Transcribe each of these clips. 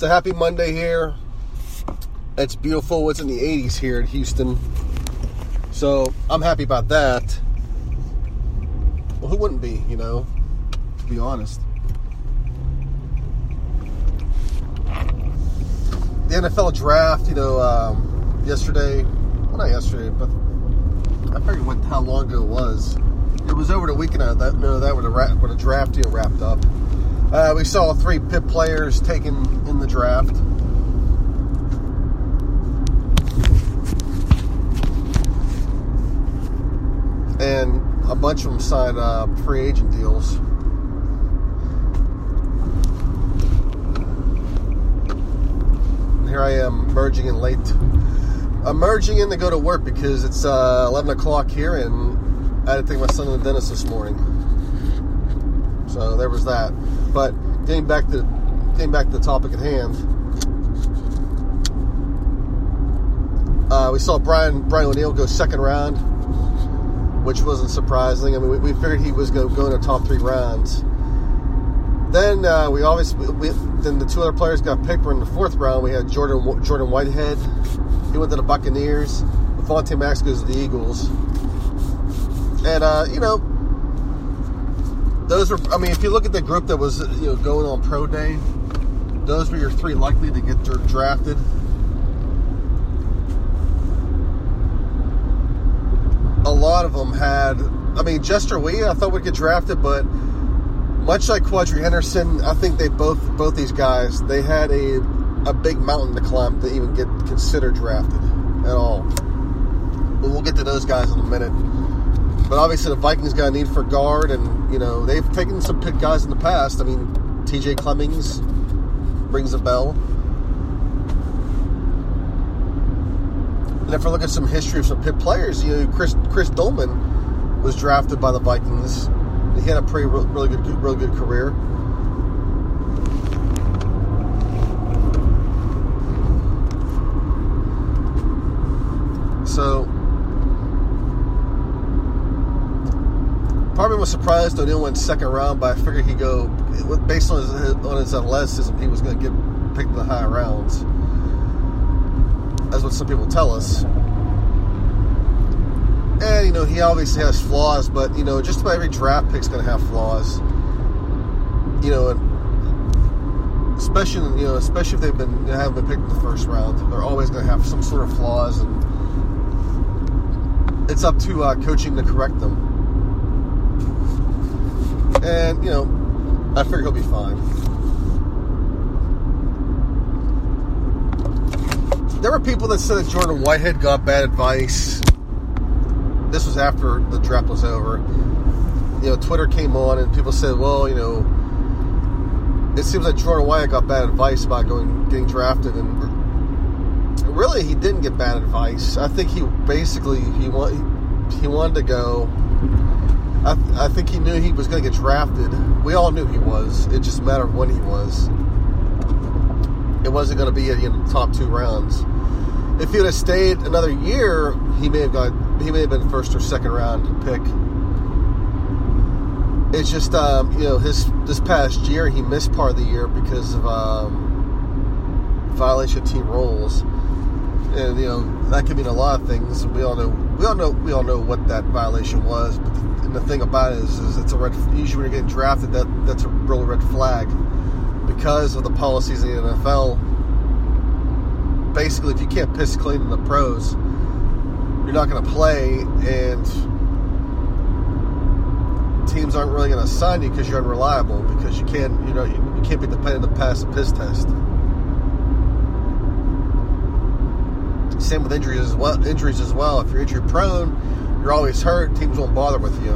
It's a happy Monday here. It's beautiful. It's in the 80s here in Houston. So I'm happy about that. Well, who wouldn't be, you know, to be honest? The NFL draft, you know, um, yesterday, well, not yesterday, but I forget what, how long ago it was. It was over the weekend. uh, That no, that the ra- when the draft deal wrapped up. Uh, we saw three Pitt players taken in the draft. And a bunch of them signed uh, free agent deals. Here I am merging in late. I'm merging in to go to work because it's uh, 11 o'clock here and I had to take my son to the dentist this morning. So there was that. Getting back to getting back to the topic at hand, uh, we saw Brian Brian O'Neill go second round, which wasn't surprising. I mean, we, we figured he was going to go top three rounds. Then uh, we obviously we, then the two other players got picked. Were in the fourth round. We had Jordan Jordan Whitehead. He went to the Buccaneers. Avonte Maddox goes to the Eagles. And uh, you know, those were. I mean, if you look at the group that was you know going on pro day, those were your three likely to get drafted. A lot of them had. I mean, Jester Weah, I thought would get drafted, but much like Quadree Henderson, I think they both both these guys they had a a big mountain to climb to even get considered drafted at all. But we'll get to those guys in a minute. But obviously, the Vikings got a need for guard, and you know they've taken some Pitt guys in the past. I mean, T.J. Clemmings rings a bell. And if we look at some history of some Pitt players, you know, Chris Chris Doleman was drafted by the Vikings. He had a pretty really good really good career. So me was surprised O'Neill went second round, but I figured he'd go based on his on his athleticism, he was going to get picked in the high rounds. That's what some people tell us. And you know, he obviously has flaws, but you know, just about every draft pick's going to have flaws. You know, and especially you know, especially if they've been they haven't been picked in the first round, they're always going to have some sort of flaws, and it's up to uh, coaching to correct them. And, you know, I figure he'll be fine. There were people that said that Jordan Whitehead got bad advice. This was after the draft was over. You know, Twitter came on and people said, well, you know, it seems like Jordan Whitehead got bad advice about going getting drafted and really he didn't get bad advice. I think he basically he want, he wanted to go I, I think he knew he was going to get drafted. We all knew he was. It just a matter of when he was. It wasn't going to be in the top two rounds. If he would have stayed another year, he may have got he may have been first or second round pick. It's just um, you know his this past year he missed part of the year because of um, violation of team rules, and you know that could mean a lot of things. We all know we all know we all know what that violation was, but the, and the thing about it is, is it's a red. Usually, when you're getting drafted, that that's a real red flag because of the policies in the NFL. Basically, if you can't piss clean in the pros, you're not going to play, and teams aren't really going to sign you because you're unreliable because you can't you know you, you can't be dependent to pass the piss test. Same with injuries as well. Injuries as well. If you're injury prone, you're always hurt. Teams won't bother with you.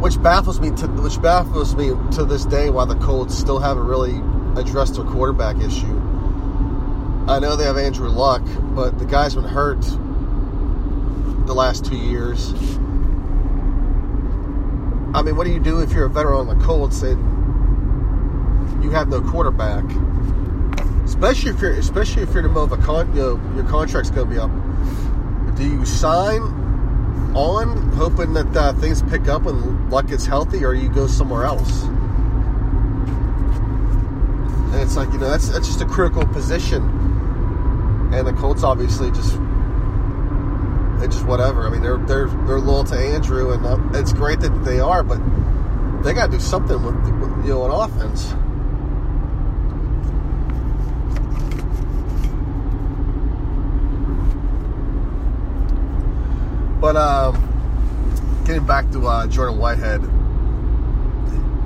Which baffles me. To, which baffles me to this day. Why the Colts still haven't really addressed their quarterback issue. I know they have Andrew Luck, but the guy's been hurt the last two years. I mean, what do you do if you're a veteran on the Colts and you have no quarterback? especially if you're especially if you're in the middle of a con, you know, your contract's going to be up. Do you sign on hoping that uh, things pick up and luck gets healthy, or you go somewhere else? And it's like you know that's that's just a critical position, and the Colts obviously just they just whatever. I mean they're they're they're loyal to Andrew, and uh, it's great that they are, but they got to do something with, with you know on offense. But um, getting back to uh, Jordan Whitehead,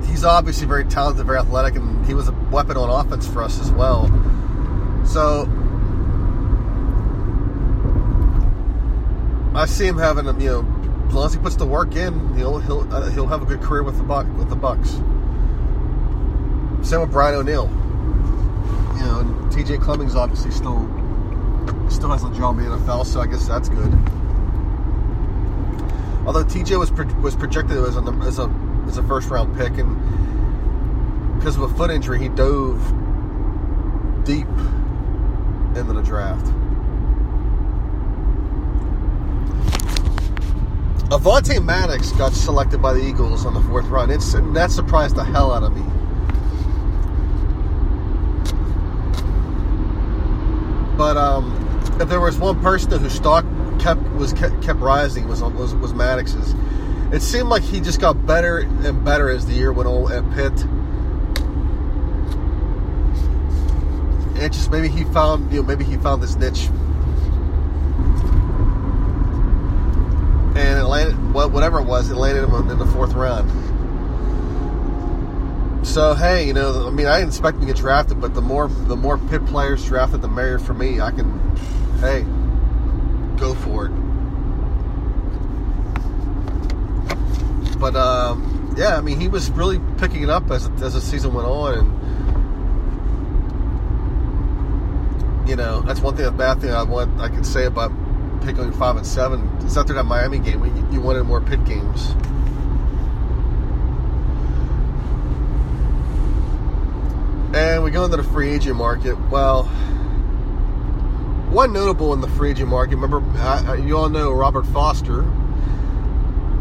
he's obviously very talented, very athletic, and he was a weapon on offense for us as well. So I see him having, a you know, as long as he puts the work in, he'll he'll uh, he'll have a good career with the Buck with the Bucks. Same with Brian O'Neill. You know, T.J. Clemmings obviously still still has a job in the NFL, so I guess that's good. Although TJ was pro- was projected as a as a as a first round pick, and because of a foot injury, he dove deep into the draft. Avonte Maddox got selected by the Eagles on the fourth round. It's and that surprised the hell out of me. But um, if there was one person whose stock kept was kept, kept rising was was was Maddox's. It seemed like he just got better and better as the year went on at Pitt. And just maybe he found you know maybe he found this niche. And it landed whatever it was, it landed him in the fourth round. So hey, you know, I mean, I didn't expect to get drafted, but the more the more Pitt players drafted, the merrier for me. I can, hey, go for it. But um, yeah, I mean, he was really picking it up as as the season went on, and you know, that's one thing. A bad thing I want I can say about picking five and seven is after that Miami game, you, you wanted more Pitt games. And we go into the free agent market. Well, one notable in the free agent market. Remember, you all know Robert Foster.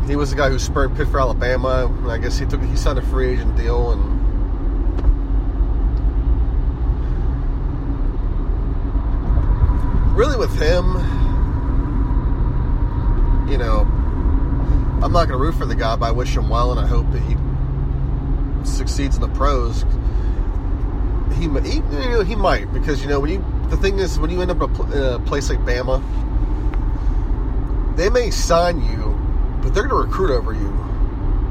He was the guy who spurred Pitt for Alabama. I guess he took he signed a free agent deal and. Really, with him, you know, I'm not going to root for the guy, but I wish him well, and I hope that he succeeds in the pros. He, he, you know, he might because you know when you the thing is, when you end up in a place like Bama, they may sign you, but they're going to recruit over you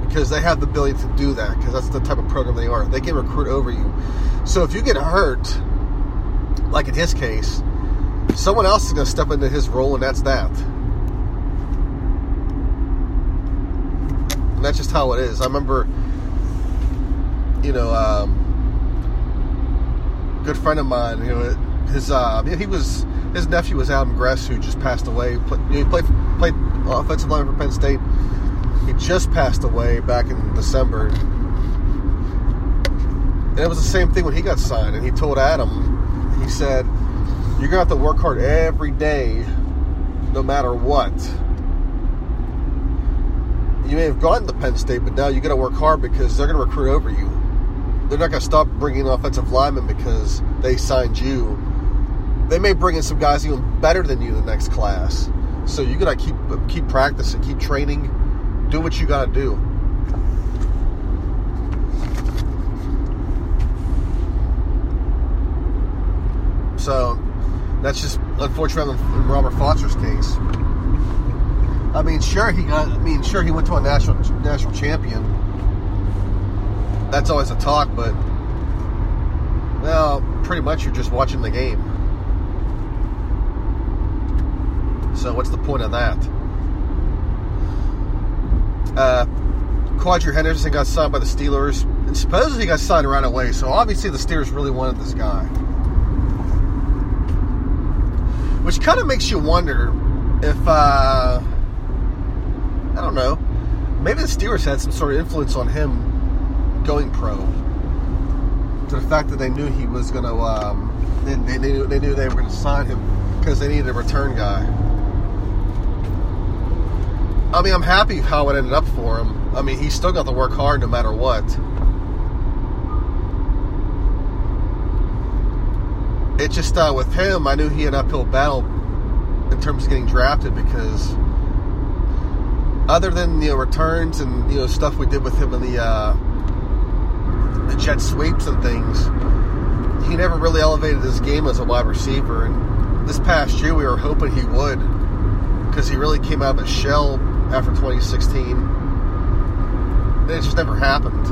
because they have the ability to do that because that's the type of program they are. They can recruit over you. So if you get hurt, like in his case, someone else is going to step into his role, and that's that. And that's just how it is. I remember, you know, um, good friend of mine, you know, his uh, he was his nephew was Adam Gress, who just passed away. He played played Uh, offensive line for Penn State. He just passed away back in December, and it was the same thing when he got signed. And he told Adam, he said, "You're gonna have to work hard every day, no matter what." You may have gotten to Penn State, but now you got to work hard because they're going to recruit over you. They're not going to stop bringing offensive linemen because they signed you they may bring in some guys even better than you in the next class. So you gotta keep keep practicing, keep training, do what you gotta do. So that's just unfortunate in Robert Foster's case. I mean, sure he got. I mean, sure he went to a national national champion. That's always a talk, but well, pretty much you're just watching the game. So what's the point of that? Uh, Quadree Henderson got signed by the Steelers, and supposedly he got signed right away. So obviously the Steelers really wanted this guy, which kind of makes you wonder if uh, I don't know, maybe the Steelers had some sort of influence on him going pro. To the fact that they knew he was going to, um, they, they, knew, they knew they were going to sign him because they needed a return guy. I mean, I'm happy how it ended up for him. I mean, he's still got to work hard no matter what. It just uh, with him, I knew he had an uphill battle in terms of getting drafted because other than you know returns and you know stuff we did with him in the uh, the jet sweeps and things, he never really elevated his game as a wide receiver. And this past year, we were hoping he would because he really came out of his shell after 2016. It just never happened.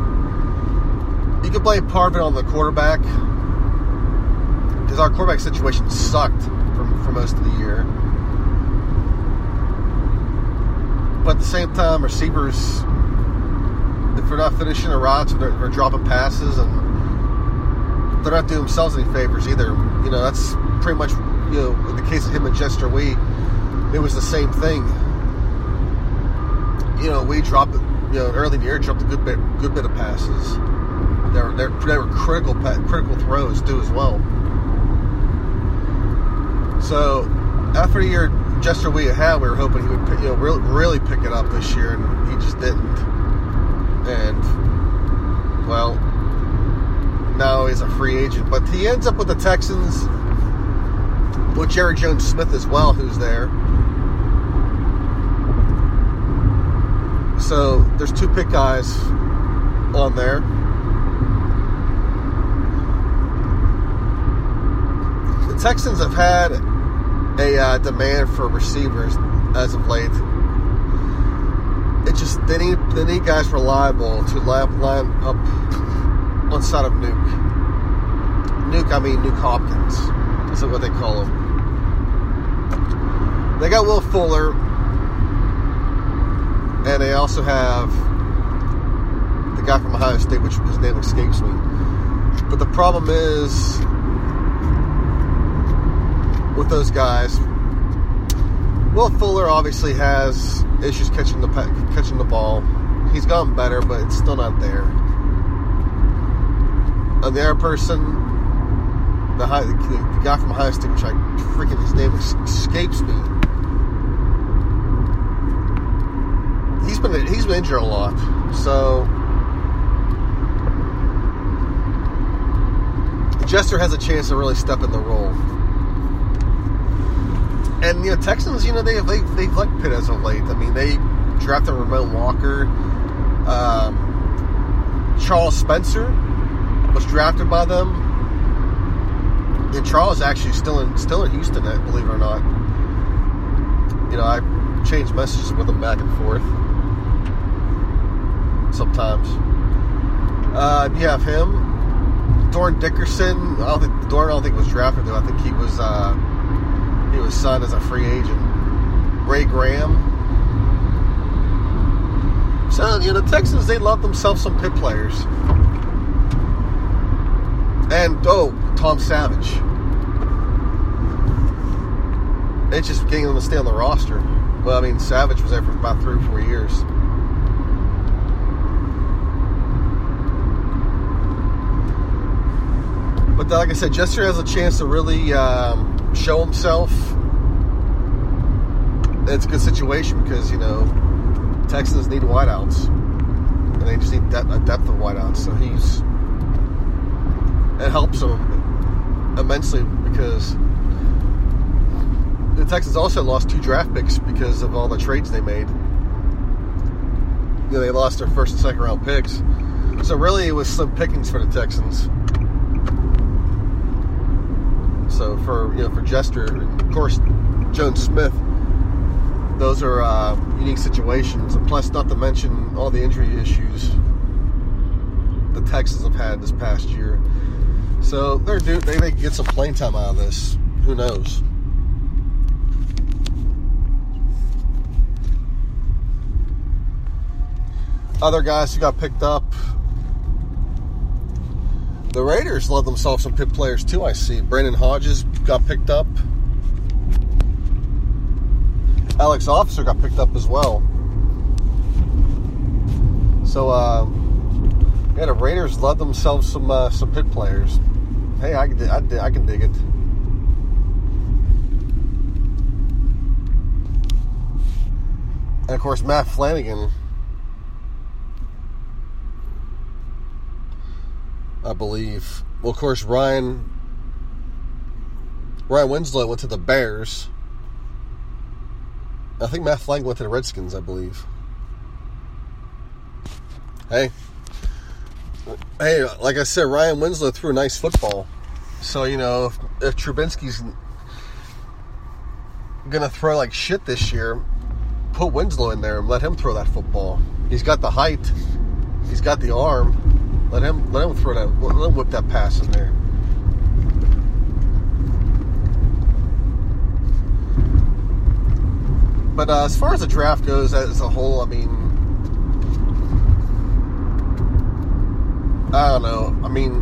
You can blame part of it on the quarterback because our quarterback situation sucked for, for most of the year. But at the same time, receivers, if they're not finishing their routes, they're, they're dropping passes, and they're not doing themselves any favors either. You know, that's pretty much, you know, in the case of him and Jester Weah, it was the same thing. You know, we dropped, you know, early in the year, dropped a good bit, good bit of passes. They were, they were critical, critical throws too as well. So after the year Jester Weah had, we were hoping he would, you know, really, really pick it up this year, and he just didn't. And well, now he's a free agent, but he ends up with the Texans with Jerry Jones Smith as well, who's there. So there's two Pitt guys on there. The Texans have had a uh, demand for receivers as of late. It just they need they need guys reliable to line, line up on side of Nuk. Nuk, I mean Nuk Hopkins. Is what they call him. They got Will Fuller, and they also have the guy from Ohio State, which his name escapes me. But the problem is with those guys. Will Fuller obviously has issues catching the catching the ball. He's gotten better, but it's still not there. And the other person, the, high, the, the guy from Ohio State, which I freaking his name escapes me. He's been he's been injured a lot, so. Jester has a chance to really step in the role. And you know Texans, you know they they they've liked Pitt as of late. I mean they drafted Ramon Walker, um, Charles Spencer was drafted by them, and Charles is actually still in still in Houston, believe it or not. You know I changed messages with him back and forth sometimes. Uh, you have him, Dorin Dickerson. I don't think Dorin. I don't think was drafted though. I think he was. Uh, he was signed as a free agent. Ray Graham. So, you know, the Texans, they love themselves some Pitt players. And, oh, Tom Savage. It's just getting them to stay on the roster. Well, I mean, Savage was there for about three or four years. But like I said, Jester has a chance to really um, show himself, it's a good situation because you know Texans need wideouts, and they just need de- a depth of wideouts. So he's it helps him immensely because the Texans also lost two draft picks because of all the trades they made. You know, they lost their first and second round picks. So really, it was slim pickings for the Texans. So for you know for Jester, and of course, Jones Smith, those are uh, unique situations, and plus, not to mention all the injury issues the Texans have had this past year. So they're due, they may get some playing time out of this. Who knows? Other guys who got picked up. The Raiders love themselves some Pitt players too. I see Brandon Hodges got picked up. Alex Officer got picked up as well. So, uh, yeah, the Raiders love themselves some uh, some Pitt players. Hey, I, I, I can dig it. And of course, Matt Flanagan, I believe. Well, of course, Ryan Ryan Winslow went to the Bears. I think Matt Flanagan went to the Redskins, I believe. Hey, hey, like I said, Ryan Winslow threw a nice football. So you know, if, if Trubinsky's gonna throw like shit this year, put Winslow in there and let him throw that football. He's got the height, he's got the arm. Let him let him throw that. Let him whip that pass in there. But uh, as far as the draft goes as a whole, I mean, I don't know. I mean,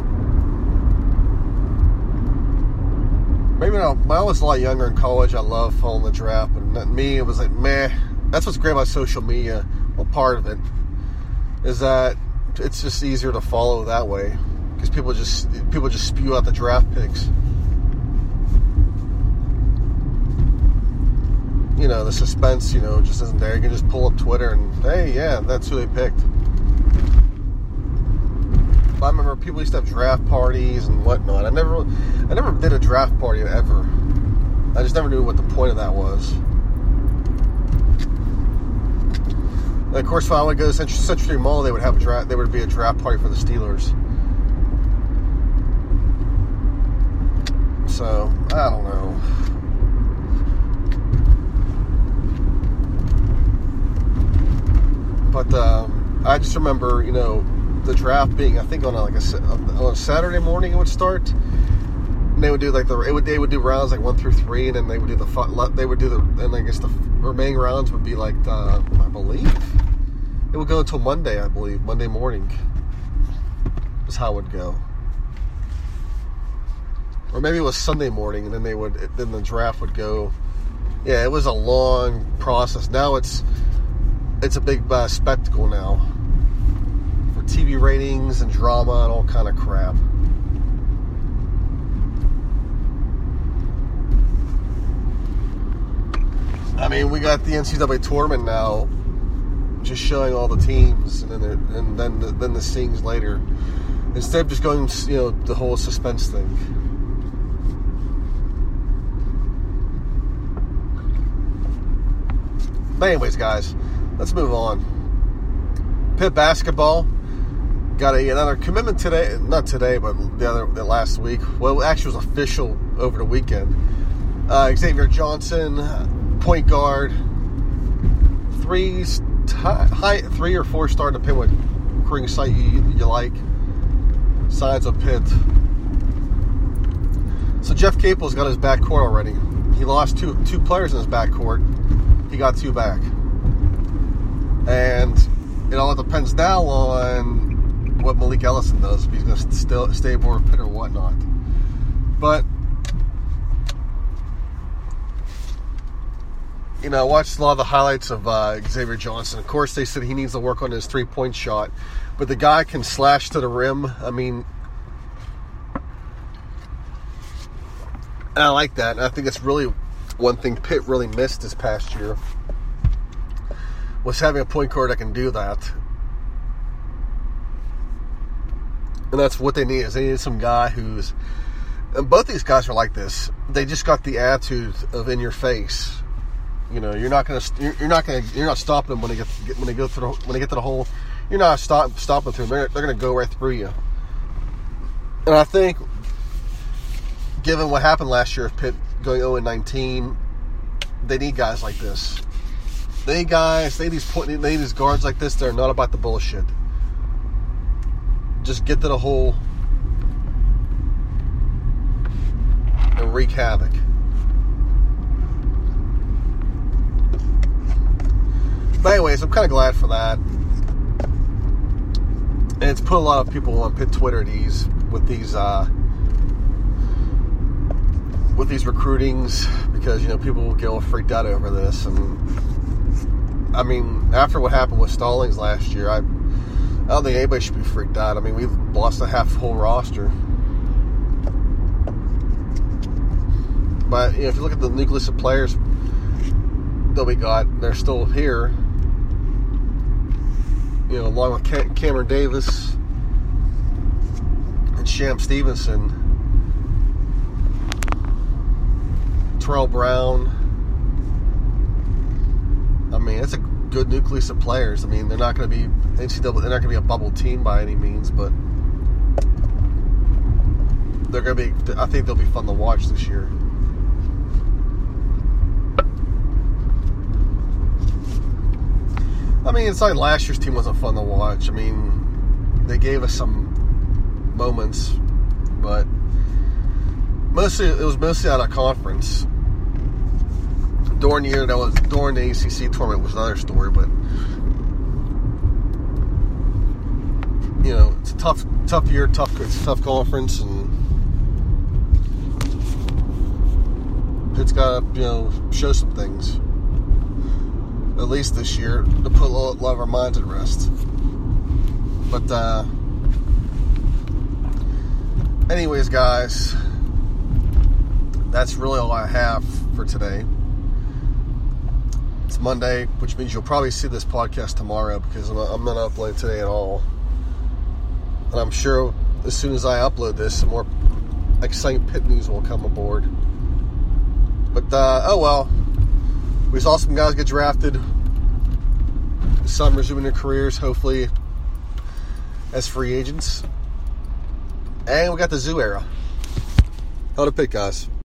maybe I, when I was a lot younger in college, I loved following the draft. But me, it was like, meh. That's what's great about social media. Well, part of it is that it's just easier to follow that way because people just people just spew out the draft picks. You know, the suspense, you know, just isn't there. You can just pull up Twitter and, hey, yeah, that's who they picked. I remember people used to have draft parties and whatnot. I never, I never did a draft party ever. I just never knew what the point of that was. And of course, if I would go to Century, Century Mall, they would have a draft. There would be a draft party for the Steelers. So I don't know. But uh, I just remember, you know, the draft being, I think on a, like a on a Saturday morning it would start. And they would do like the it would they would do rounds like one through three, and then they would do the they would do the and I guess the remaining rounds would be like the, I believe it would go until Monday, I believe Monday morning is how it would go, or maybe it was Sunday morning, and then they would then the draft would go. Yeah, it was a long process. Now it's it's a big uh, spectacle now for TV ratings and drama and all kind of crap. I mean, we got the NCAA tournament now, just showing all the teams, and then and then the, then the scenes later, instead of just going, you know, the whole suspense thing. But anyways, guys, let's move on. Pitt basketball got a, another commitment today. Not today, but the other the last week. Well, actually, was official over the weekend. Uh, Xavier Johnson, point guard, three high, three or four star, depending what recruiting site you, you like. Sides of Pitt. So Jeff Capel's got his backcourt already. He lost two two players in his backcourt. He got two back. And it all depends now on what Malik Ellison does. If he's going to still stay aboard Pitt or whatnot. But you know, I watched a lot of the highlights of uh, Xavier Johnson. Of course, they said he needs to work on his three point shot, but the guy can slash to the rim. I mean, I like that. And I think it's really one thing Pitt really missed this past year was having a point guard that can do that. And that's what they need is they need some guy who's and both these guys are like this. They just got the attitude of in your face. You know, you're not gonna you're not gonna you're not stopping them when they get when they go through when they get to the hole. You're not stop, stopping through them. They're, they're gonna go right through you. And I think, given what happened last year, with Pitt going 0 19, they need guys like this. they guys, they these point, they these guards like this. They're not about the bullshit. Just get to the hole and wreak havoc. But anyways, I'm kind of glad for that. And it's put a lot of people on Pitt Twitter these with these uh, with these recruitings because you know people will get all freaked out over this and I mean after what happened with Stallings last year I I don't think anybody should be freaked out. I mean we've lost a half whole roster. But you know, if you look at the nucleus of players that we got, they're still here. You know, along with Cam- Khameron Davis and Sham Stevenson, Terrell Brown. I mean, it's a good nucleus of players. I mean, they're not going to be NCAA. They're not going to be a bubble team by any means, but they're going to be. I think they'll be fun to watch this year. I mean, it's like last year's team wasn't fun to watch. I mean, they gave us some moments, but mostly it was mostly out of conference. During the year that was during the ACC tournament was another story, but you know, it's a tough, tough year, tough, it's a tough conference, and Pitt's got to you know show some things at least this year, to put a lot of our minds at rest. But, uh, anyways, guys, that's really all I have for today. It's Monday, which means you'll probably see this podcast tomorrow because I'm not, I'm not uploading today at all. And I'm sure as soon as I upload this, some more exciting Pitt news will come aboard. But, uh, oh well. We saw some guys get drafted. Some resuming their careers, hopefully, as free agents. And we got the zoo era. How to Pitt, guys.